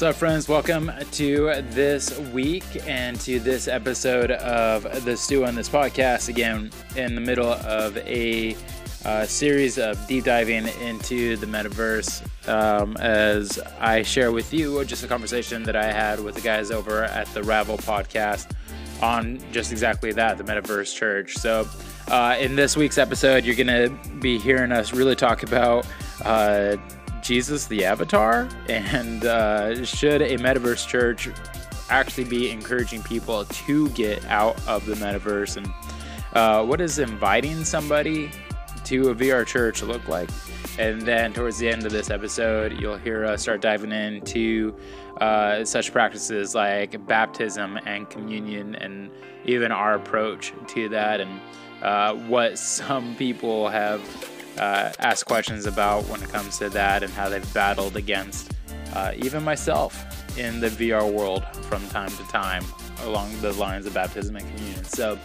What's up, friends? Welcome to this week and to this episode of the Stew on This podcast. Again, in the middle of a uh, series of deep diving into the metaverse um, as I share with you just a conversation that I had with the guys over at the Rabble podcast on just exactly that the metaverse church. So, uh, in this week's episode, you're going to be hearing us really talk about. Uh, Jesus the Avatar? And uh, should a metaverse church actually be encouraging people to get out of the metaverse? And uh, what does inviting somebody to a VR church look like? And then towards the end of this episode, you'll hear us start diving into uh, such practices like baptism and communion, and even our approach to that, and uh, what some people have uh, ask questions about when it comes to that and how they've battled against uh, even myself in the VR world from time to time along the lines of baptism and communion. So,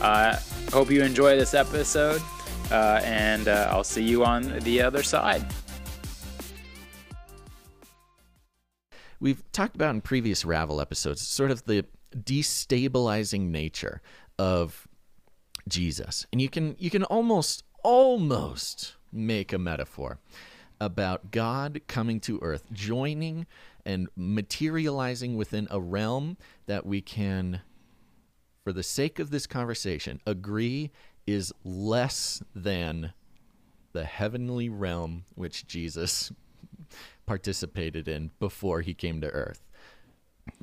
uh, hope you enjoy this episode, uh, and uh, I'll see you on the other side. We've talked about in previous Rabble episodes sort of the destabilizing nature of Jesus, and you can you can almost almost make a metaphor about God coming to earth, joining and materializing within a realm that we can, for the sake of this conversation, agree is less than the heavenly realm which Jesus participated in before he came to earth.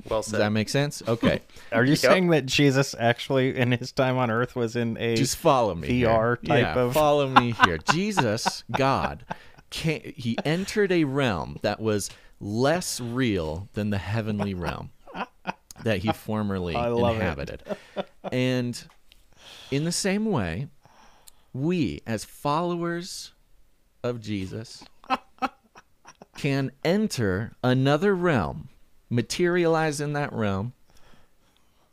Well said. Does that make sense? Okay. Are you saying that Jesus actually, in his time on Earth, was in a just follow me VR here. type yeah, of? follow me here. Jesus, God, came, he entered a realm that was less real than the heavenly realm that he formerly I love it. inhabited. And in the same way, we as followers of Jesus can enter another realm, materialize in that realm,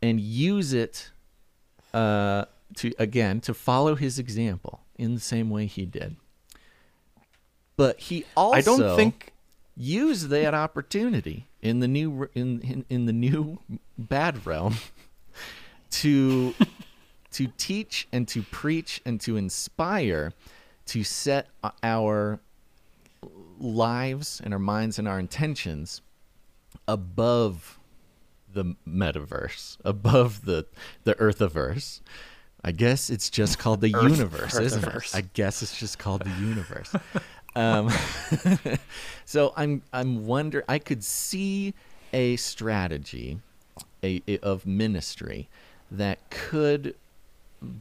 and use it uh, to again to follow his example in the same way he did. But he also I don't think use that opportunity in the new in in, in the new bad realm to to teach and to preach and to inspire to set our lives and our minds and our intentions above the metaverse, above the the earthiverse. I guess it's just called the universe, isn't it? I guess it's just called the universe. um, so I'm I'm wonder I could see a strategy a, a- of ministry that could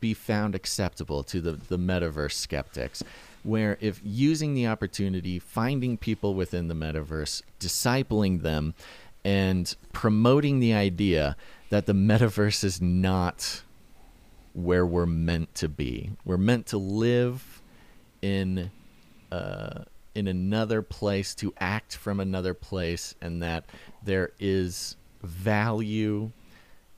be found acceptable to the, the metaverse skeptics where if using the opportunity finding people within the metaverse discipling them and promoting the idea that the metaverse is not where we're meant to be. We're meant to live in uh, in another place to act from another place and that there is value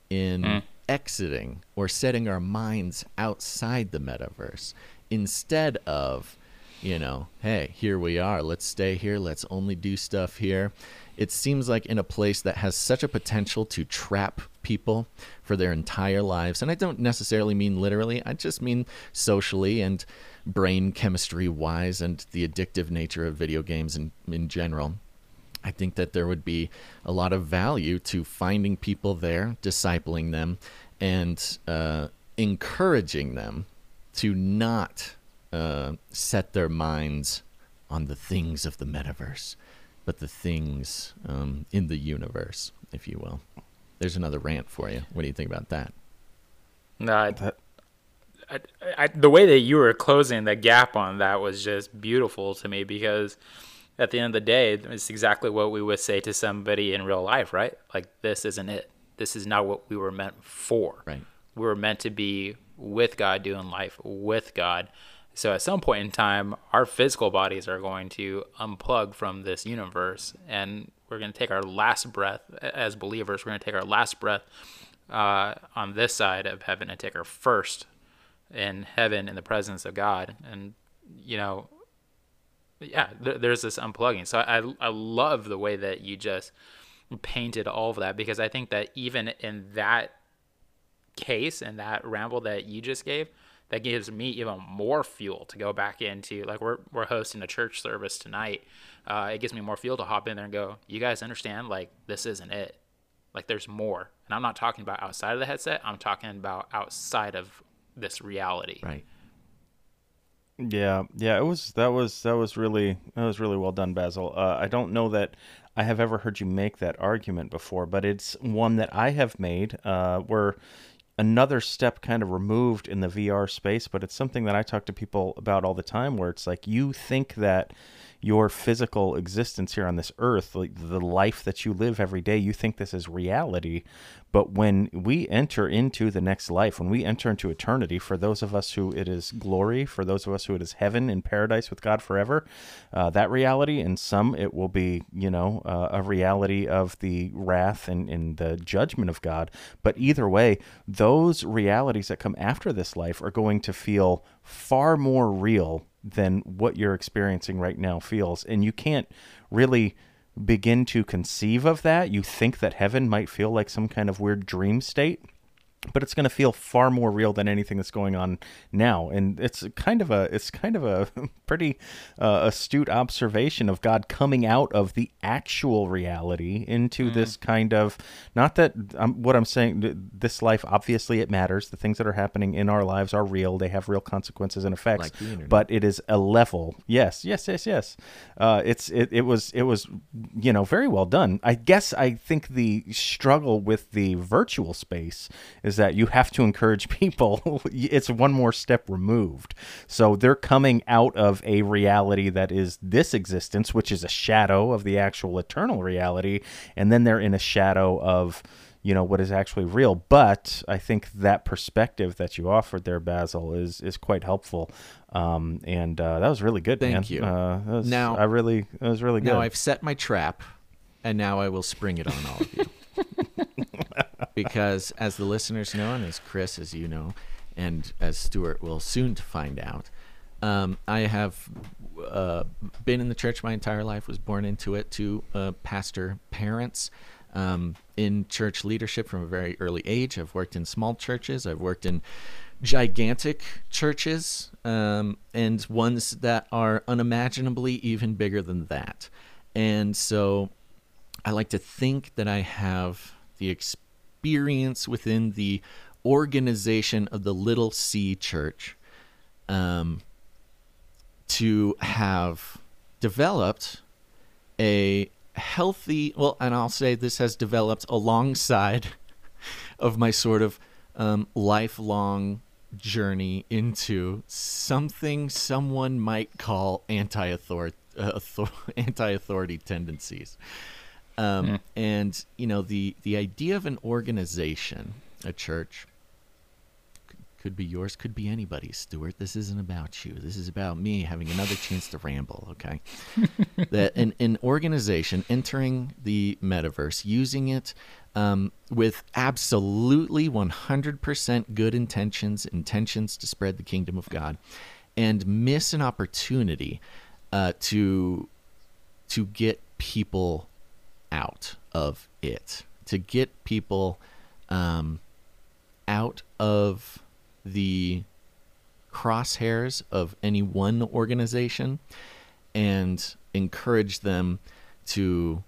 in exiting or setting our minds outside the metaverse instead of you know hey here we are. Let's stay here. Let's only do stuff here. It seems like in a place that has such a potential to trap people for their entire lives and i don't necessarily mean literally i just mean socially and brain chemistry wise and the addictive nature of video games in, in general I think that there would be a lot of value to finding people there, discipling them, and uh, encouraging them to not uh, set their minds on the things of the metaverse, but the things um, in the universe, if you will. There's another rant for you. What do you think about that? No, I, I, I, the way that you were closing the gap on that was just beautiful to me because at the end of the day, it's exactly what we would say to somebody in real life, right? Like, this isn't it. This is not what we were meant for. Right. We were meant to be with God, doing life with God. So at some point in time, our physical bodies are going to unplug from this universe, and we're going to take our last breath as believers. We're going to take our last breath uh, on this side of heaven and take our first in heaven in the presence of God. And you know, yeah, th- there's this unplugging. So I I love the way that you just painted all of that because I think that even in that case and that ramble that you just gave, that gives me even more fuel to go back into. Like we're we're hosting a church service tonight. Uh, it gives me more fuel to hop in there and go. You guys understand? Like this isn't it. Like there's more, and I'm not talking about outside of the headset. I'm talking about outside of this reality. Right. Yeah, yeah, it was that was that was really that was really well done, Basil. Uh, I don't know that I have ever heard you make that argument before, but it's one that I have made. Uh, we're another step kind of removed in the VR space, but it's something that I talk to people about all the time. Where it's like you think that your physical existence here on this earth, like the life that you live every day, you think this is reality. But when we enter into the next life, when we enter into eternity, for those of us who it is glory, for those of us who it is heaven in paradise with God forever, uh, that reality, and some it will be, you know, uh, a reality of the wrath and, and the judgment of God. But either way, those realities that come after this life are going to feel far more real than what you're experiencing right now feels. And you can't really begin to conceive of that. You think that heaven might feel like some kind of weird dream state but it's going to feel far more real than anything that's going on now. And it's kind of a it's kind of a pretty uh, astute observation of god coming out of the actual reality into mm. this kind of not that um, what i'm saying this life obviously it matters. The things that are happening in our lives are real. They have real consequences and effects. Like but it is a level. Yes yes yes yes. Uh, it's it, it was it was you know very well done. I guess i think the struggle with the virtual space is that you have to encourage people. it's one more step removed. So they're coming out of a reality that is this existence, which is a shadow of the actual eternal reality, and then they're in a shadow of you know what is actually real but i think that perspective that you offered there basil is is quite helpful um, and uh, that was really good thank man. you uh, was, now i really that was really good now i've set my trap and now i will spring it on all of you because as the listeners know, and as Chris, as you know, and as Stuart will soon find out, um, I have uh, been in the church my entire life. Was born into it to uh, pastor parents. Um, in church leadership from a very early age. I've worked in small churches. I've worked in gigantic churches um, and ones that are unimaginably even bigger than that. And so I like to think that I have the experience experience within the organization of the Little C Church um, to have developed a healthy, well, and I'll say this has developed alongside of my sort of um, lifelong journey into something someone might call anti-authority uh, anti-authority tendencies. Um, mm. And you know the the idea of an organization, a church, could be yours, could be anybody's. Stuart, this isn't about you. This is about me having another chance to ramble. Okay, that an an organization entering the metaverse, using it um, with absolutely 100% good intentions, intentions to spread the kingdom of God, and miss an opportunity uh, to to get people out of it to get people um, out of the crosshairs of any one organization and encourage them to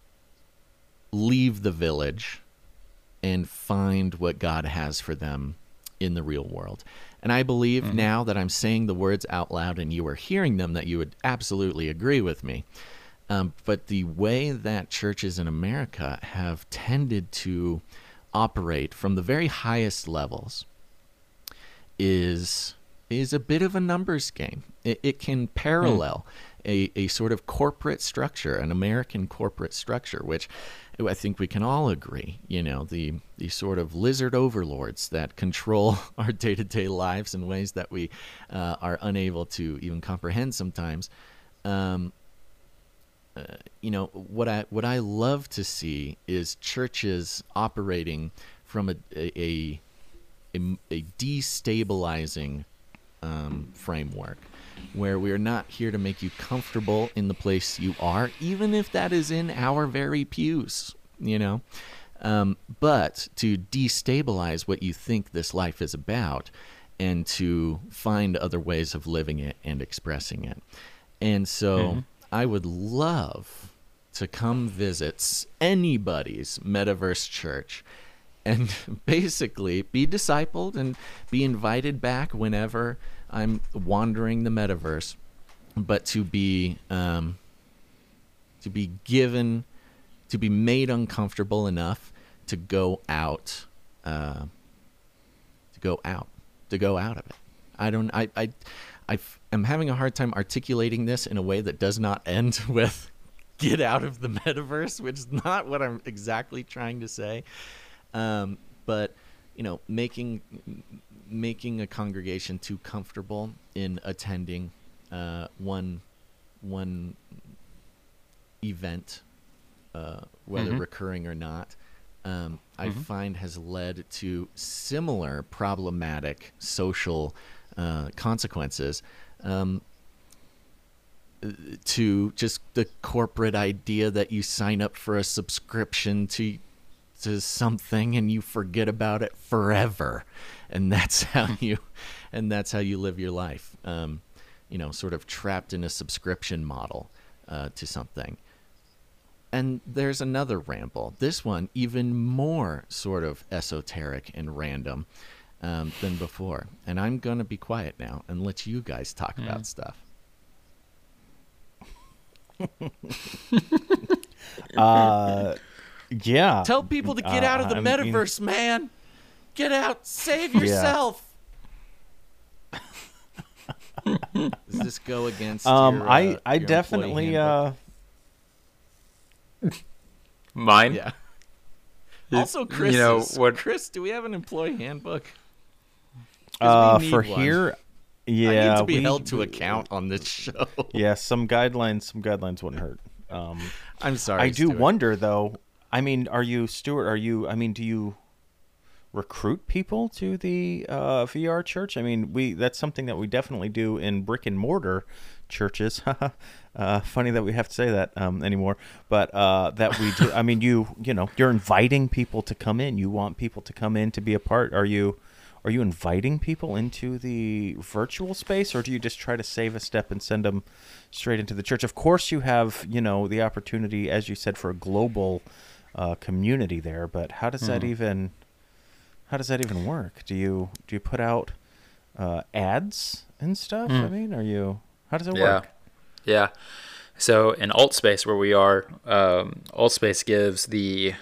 leave the village and find what God has for them in the real world. And I believe mm-hmm. now that I'm saying the words out loud and you are hearing them that you would absolutely agree with me. Um, but the way that churches in America have tended to operate from the very highest levels is is a bit of a numbers game. It, it can parallel a, a sort of corporate structure, an American corporate structure, which I think we can all agree, you know, the the sort of lizard overlords that control our day to day lives in ways that we uh, are unable to even comprehend sometimes. Um, uh, you know what I what I love to see is churches operating from a a a, a destabilizing um, framework where we are not here to make you comfortable in the place you are, even if that is in our very pews. you know. Um, but to destabilize what you think this life is about and to find other ways of living it and expressing it. And so Mm-hmm. I would love to come visit anybody's metaverse church and basically be discipled and be invited back whenever I'm wandering the metaverse, but to be um, to be given to be made uncomfortable enough to go out uh, to go out to go out of it. I don't i i i f- am having a hard time articulating this in a way that does not end with get out of the metaverse which is not what i'm exactly trying to say um, but you know making making a congregation too comfortable in attending uh, one one event uh, whether Mhm. recurring or not, um, I find has led to similar problematic social uh, consequences um, to just the corporate idea that you sign up for a subscription to to something and you forget about it forever. And that's how you and that's how you live your life um, you know sort of trapped in a subscription model uh, to something and there's another ramble. This one even more sort of esoteric and random um, than before. And I'm gonna be quiet now and let you guys talk about stuff. Uh, yeah. Tell people to get Uh, out of the I mean- metaverse, man. Get out. Save Yeah. yourself. Does this go against? Um, your, uh, I I definitely uh, handbook? Mine. yeah. You- Also, Chris. you know what? Chris, do we have an employee handbook? uh for one. here. Yeah, I need to be we- held to account on this show. Yeah, some guidelines. Some guidelines wouldn't hurt. Um, I'm sorry. I do Stuart. wonder though. I mean, are you Stuart? Are you? I mean, do you recruit people to the uh, VR church? I mean, we that's something that we definitely do in brick and mortar churches. uh, funny that we have to say that um, anymore, but uh, that we do. I mean, you you know, you're inviting people to come in. You want people to come in to be a part. Are you? Are you inviting people into the virtual space, or do you just try to save a step and send them straight into the church? Of course, you have you know the opportunity, as you said, for a global uh, community there. But how does that even how does that even work? Do you do you put out uh, ads and stuff? I mean, are you how does it Yeah. work? Yeah. So in AltSpace where we are, um, AltSpace gives the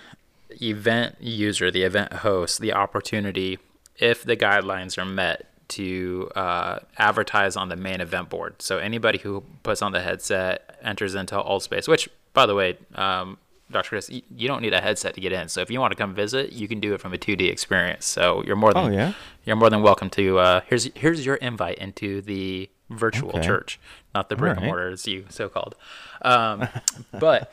event user, the event host, the opportunity, if the guidelines are met, to uh, advertise on the main event board. So anybody who puts on the headset enters into AltSpace, which, by the way, um, Dr. Chris, you don't need a headset to get in. So if you want to come visit, you can do it from a 2D experience. So you're more than Oh, yeah? you're more than welcome to. Uh, here's here's your invite into the virtual Okay. church, not the brick and right. mortar as you so called. Um, but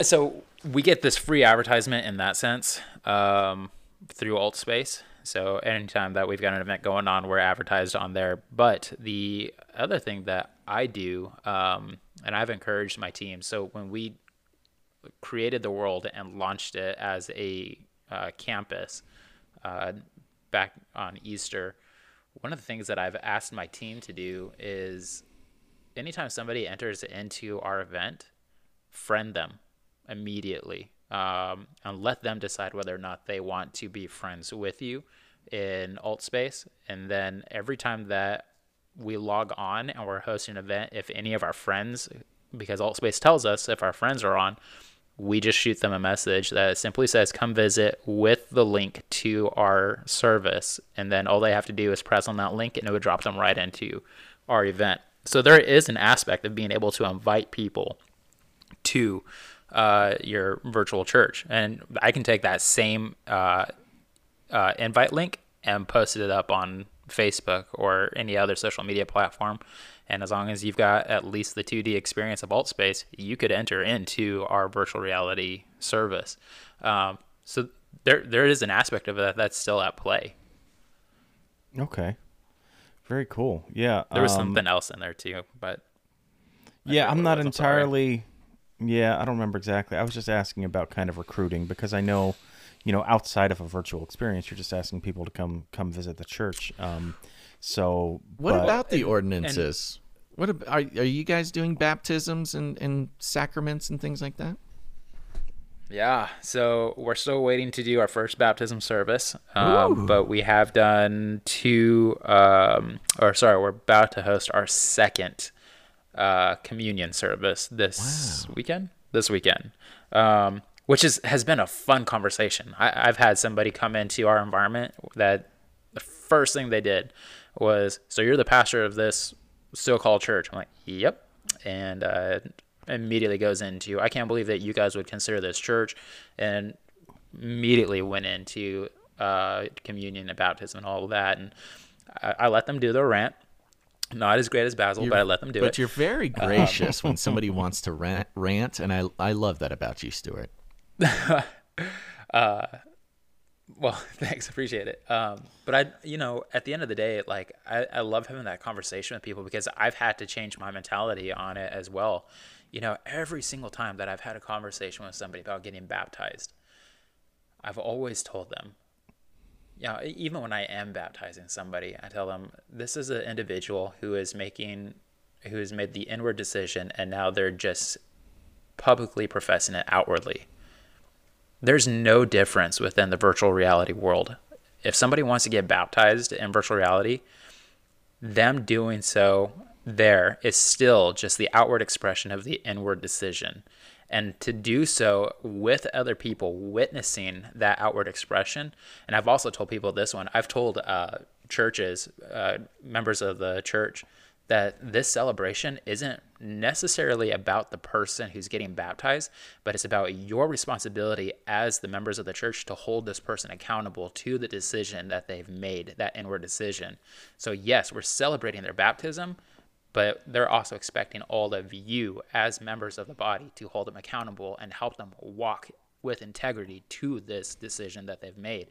so we get this free advertisement in that sense um, through AltSpace. So anytime that we've got an event going on, we're advertised on there. But the other thing that I do, um, and I've encouraged my team. So when we created the world and launched it as a uh, campus uh, back on Easter, one of the things that I've asked my team to do is anytime somebody enters into our event, friend them immediately um, and let them decide whether or not they want to be friends with you in AltSpace. And then every time that we log on and we're hosting an event, if any of our friends, because AltSpace tells us if our friends are on, we just shoot them a message that simply says come visit with the link to our service. And then all they have to do is press on that link and it would drop them right into our event. So there is an aspect of being able to invite people to uh, your virtual church. And i can take that same uh, uh, invite link and post it up on facebook or any other social media platform and as long as you've got at least the 2D experience of AltSpace, you could enter into our virtual reality service. Um, so there, there is an aspect of that that's still at play. Okay, very cool. Yeah, There was um, something else in there too, but Yeah, I'm not it was, I'm sorry. entirely. Yeah, I don't remember exactly. I was just asking about kind of recruiting because I know, you know, outside of a virtual experience, you're just asking people to come come visit the church. Um, so What but- about the ordinances? what ab- are are you guys doing baptisms and, and sacraments and things like that? Yeah, so we're still waiting to do our first baptism service, um, but we have done two, um, or sorry, we're about to host our second uh, communion service this weekend. This weekend, um, which is has been a fun conversation. I, I've had somebody come into our environment that the first thing they did was, "So you're the pastor of this so-called church?" I'm like, "Yep," and uh, immediately goes into, "I can't believe that you guys would consider this church," and immediately went into uh, communion and baptism and all of that, and I, I let them do their rant. Not as great as Basil, but I let them do but it. But you're very gracious when somebody wants to rant, rant, and I I love that about you, Stuart. Well, thanks, appreciate it. Um, but I, you know, at the end of the day, like I, I love having that conversation with people because I've had to change my mentality on it as well. You know, every single time that I've had a conversation with somebody about getting baptized, I've always told them, you know, even when I am baptizing somebody, I tell them this is an individual who is making, who has made the inward decision, and now they're just publicly professing it outwardly there's no difference within the virtual reality world. If somebody wants to get baptized in virtual reality, them doing so there is still just the outward expression of the inward decision. And to do so with other people witnessing that outward expression. And I've also told people this one. I've told uh, churches, uh, members of the church, that this celebration isn't necessarily about the person who's getting baptized, but it's about your responsibility as the members of the church to hold this person accountable to the decision that they've made, that inward decision. So, yes, we're celebrating their baptism, but they're also expecting all of you as members of the body to hold them accountable and help them walk with integrity to this decision that they've made.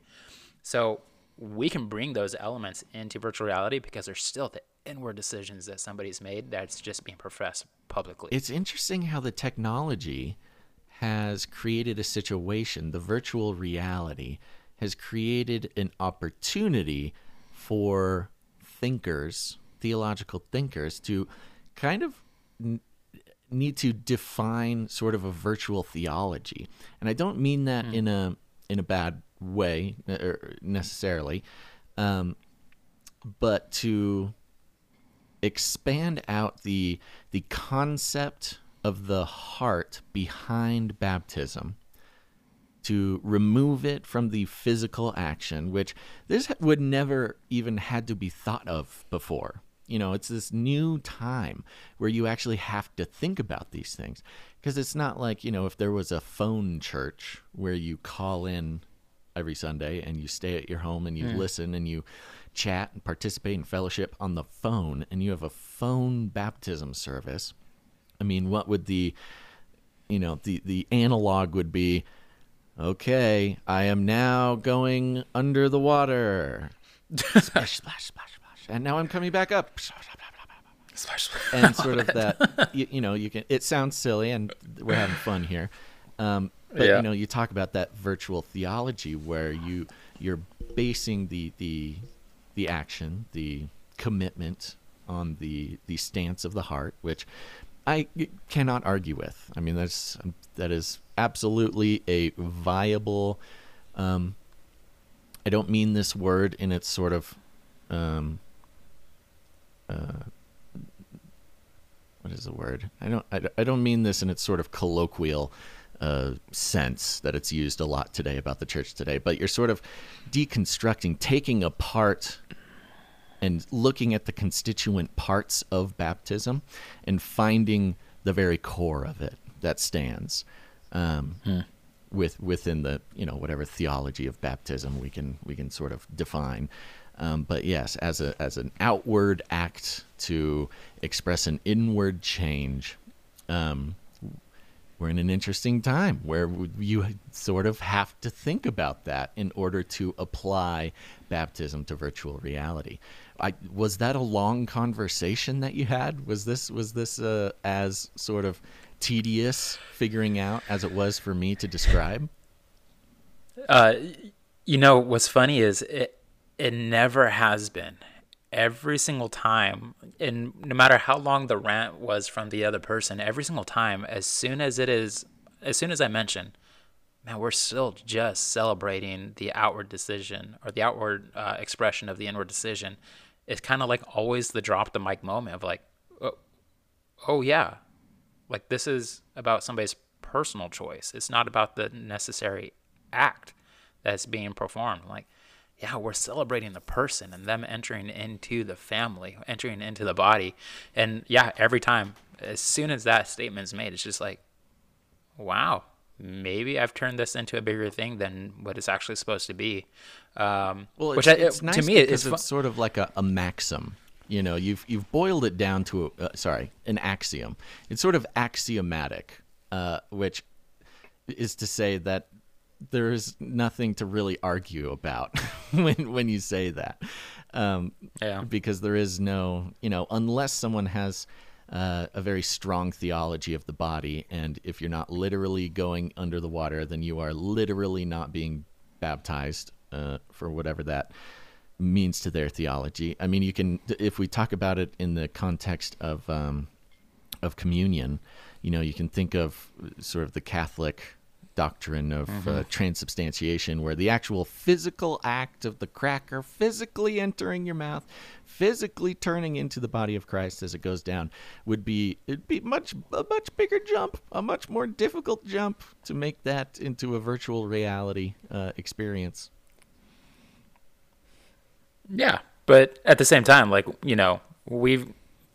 So we can bring those elements into virtual reality because they're still the inward decisions that somebody's made that's just being professed publicly. It's interesting how the technology has created a situation, the virtual reality has created an opportunity for thinkers, theological thinkers, to kind of n- need to define sort of a virtual theology. And I don't mean that hmm. in a in a bad way er, necessarily, um, but to expand out the the concept of the heart behind baptism to remove it from the physical action which this would never even had to be thought of before. You know it's this new time where you actually have to think about these things. Because it's not like you know if there was a phone church where you call in every Sunday and you stay at your home and you listen and you chat and participate in fellowship on the phone and you have a phone baptism service. I mean, what would the you know, the the analog would be okay, I am now going under the water. splash splash splash splash. And now I'm coming back up. and sort of that you, you know you can it sounds silly and we're having fun here um, but Yeah. you know you talk about that virtual theology where you you're basing the the the action the commitment on the the stance of the heart which i cannot argue with i mean that's that is absolutely a viable um, i don't mean this word in its sort of um, what is the word? I don't I, I don't mean this in its sort of colloquial uh, sense that it's used a lot today about the church today, but you're sort of deconstructing, taking apart and looking at the constituent parts of baptism and finding the very core of it that stands um, with within the you know whatever theology of baptism we can we can sort of define. Um, but yes, as a as an outward act to express an inward change, um, we're in an interesting time where you sort of have to think about that in order to apply baptism to virtual reality. I, was that a long conversation that you had? Was this was this uh, as sort of tedious figuring out as it was for me to describe? Uh, you know what's funny is it it never has been. Every single time, and no matter how long the rant was from the other person, every single time, as soon as it is, as soon as I mention, man, we're still just celebrating the outward decision or the outward uh, expression of the inward decision. It's kind of like always the drop the mic moment of like, oh, oh yeah, like this is about somebody's personal choice. It's not about the necessary act that's being performed. Like, yeah, we're celebrating the person and them entering into the family, entering into the body. And yeah, every time, as soon as that statement is made, it's just like, wow, maybe I've turned this into a bigger thing than what it's actually supposed to be. Um, Well, which I, it's nice to me, it's, it's, sort of like a, a maxim. You know, you've you've boiled it down to a, uh, sorry, an axiom. It's sort of axiomatic, uh, which is to say that there is nothing to really argue about when when you say that, um, Yeah. because there is no, you know, unless someone has uh, a very strong theology of the body, and if you're not literally going under the water, then you are literally not being baptized uh, for whatever that means to their theology. I mean, you can if we talk about it in the context of um, of communion, you know, you can think of sort of the Catholic doctrine of uh, transubstantiation, where the actual physical act of the cracker physically entering your mouth, physically turning into the body of Christ as it goes down, would be it'd be much a much bigger jump, a much more difficult jump to make that into a virtual reality uh, experience. Yeah, but at the same time, like you know, we've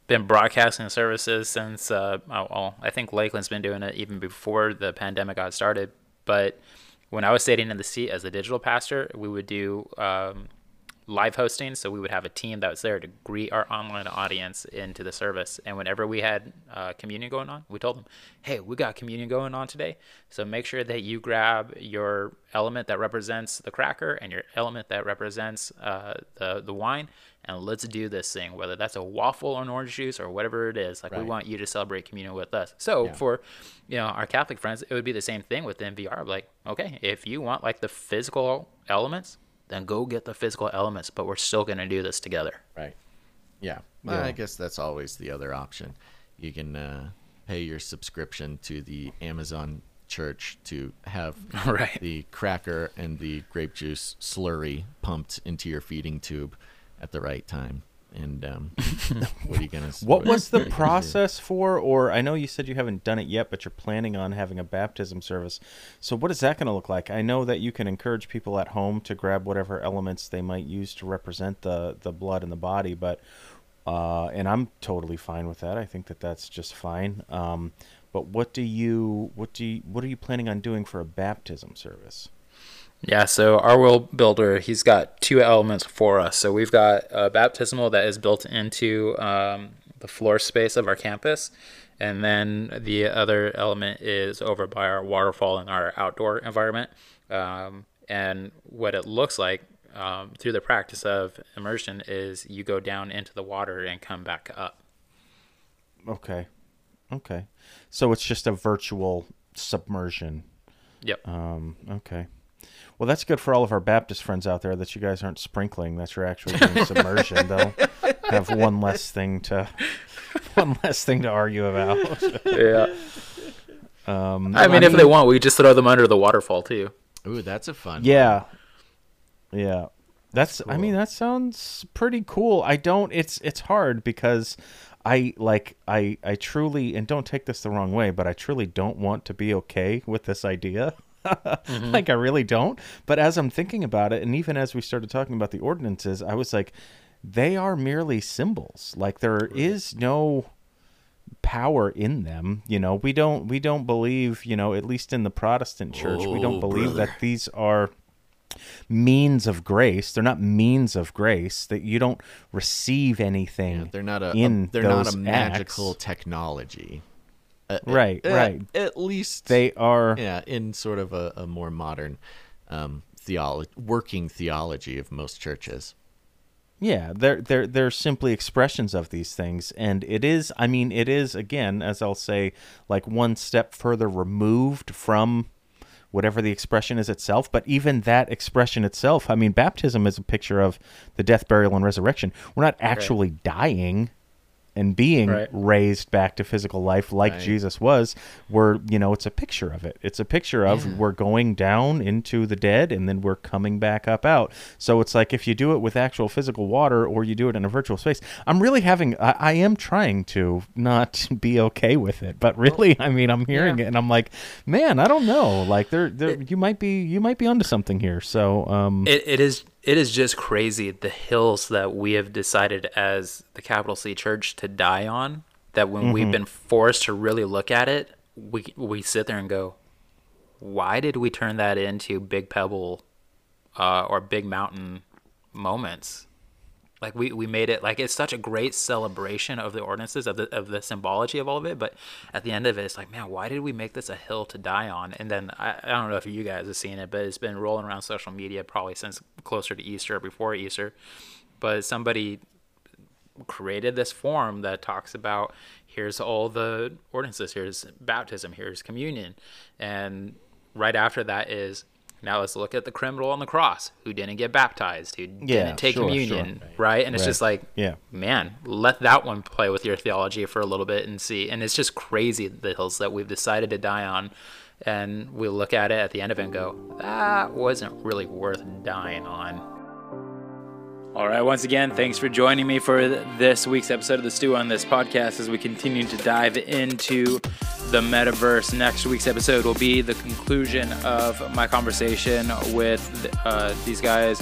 been broadcasting services since uh, well, I think Lakeland's been doing it even before the pandemic got started. But when I was sitting in the seat as the digital pastor, we would do um, live hosting. So we would have a team that was there to greet our online audience into the service. And whenever we had uh, communion going on, we told them, "Hey, we got communion going on today. So make sure that you grab your element that represents the cracker and your element that represents uh, the the wine." And let's do this thing, whether that's a waffle or an orange juice or whatever it is. Like we want you to celebrate communion with us. So Yeah. for you know our Catholic friends, it would be the same thing with MVR. Like, okay, if you want like the physical elements, then go get the physical elements. But we're still gonna do this together. Right. Yeah. Well, I guess that's always the other option. You can uh, pay your subscription to the Amazon church to have Right. the cracker and the grape juice slurry pumped into your feeding tube at the right time. And um, what are you gonna? What was the what are you gonna do? process for? Or I know you said you haven't done it yet, but you're planning on having a baptism service. So what is that going to look like? I know that you can encourage people at home to grab whatever elements they might use to represent the the blood and the body, but uh, and I'm totally fine with that. I think that that's just fine. Um, but what do you what do you, what are you planning on doing for a baptism service? Yeah, so our world builder, he's got two elements for us. So we've got a baptismal that is built into um, the floor space of our campus, and then the other element is over by our waterfall in our outdoor environment. Um, and what it looks like um, through the practice of immersion is you go down into the water and come back up. Okay, okay. So it's just a virtual submersion. Yep. Um, okay. Well, that's good for all of our Baptist friends out there that you guys aren't sprinkling. That you're actually doing submersion. They'll have one less thing to one less thing to argue about. yeah. Um, I mean, if they want, we just throw them under the waterfall too. Ooh, that's a fun. one. yeah, yeah. That's. I mean, that sounds pretty cool. I don't. It's it's hard because I like I I truly and don't take this the wrong way, but I truly don't want to be okay with this idea. like I really don't. But as I'm thinking about it, and even as we started talking about the ordinances, I was like, they are merely symbols. Like there is no power in them you know we don't we don't believe you know at least in the protestant church we don't Oh, believe brother. that these are means of grace they're not means of grace that you don't receive anything Yeah, they're not a, in a they're not a magical acts. technology. Uh, Right, right. At least they are yeah, in sort of a, a more modern um, theology, working theology of most churches. Yeah, they're they're they're simply expressions of these things, and it is. I mean, it is again, as I'll say, like one step further removed from whatever the expression is itself. But even that expression itself, I mean, baptism is a picture of the death, burial, and resurrection. We're not actually right. dying and being right. raised back to physical life like right. Jesus was, we're, you know, it's a picture of it. It's a picture of yeah. we're going down into the dead and then we're coming back up out. So it's like if you do it with actual physical water or you do it in a virtual space, I'm really having, I, I am trying to not be okay with it, but really, I mean, I'm hearing yeah. it and I'm like, man, I don't know. Like there, there, you might be, you might be onto something here. So, um, it, it is it is just crazy the hills that we have decided as the capital C church to die on that when mm-hmm. we've been forced to really look at it we we sit there and go why did we turn that into big pebble uh, or big mountain moments like we, we made it like it's such a great celebration of the ordinances of the of the symbology of all of it but at the end of it it's like man why did we make this a hill to die on? And then I, I don't know if you guys have seen it but it's been rolling around social media probably since closer to Easter or before Easter. But somebody created this form that talks about here's all the ordinances here's baptism here's communion. And right after that is now let's look at the criminal on the cross who didn't get baptized, who yeah, didn't take sure, communion, sure. right? And it's right. just like, yeah, man, let that one play with your theology for a little bit and see. And it's just crazy the hills that we've decided to die on. And we look at it at the end of it and go, that wasn't really worth dying on. All right, once again, thanks for joining me for this week's episode of the Stew on this podcast as we continue to dive into the metaverse. Next week's episode will be the conclusion of my conversation with uh, these guys,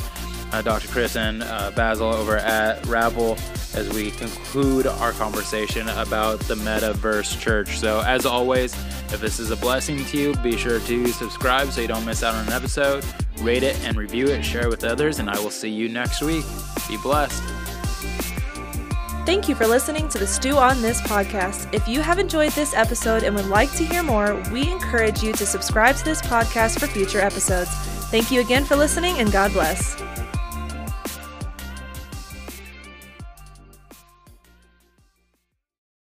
Dr. Chris and uh, Basil over at Rabble, as we conclude our conversation about the metaverse church. So, as always, if this is a blessing to you, be sure to subscribe so you don't miss out on an episode rate it and review it, share it with others, and I will see you next week. Be blessed. Thank you for listening to the Stew on This podcast. If you have enjoyed this episode and would like to hear more, we encourage you to subscribe to this podcast for future episodes. Thank you again for listening, and God bless.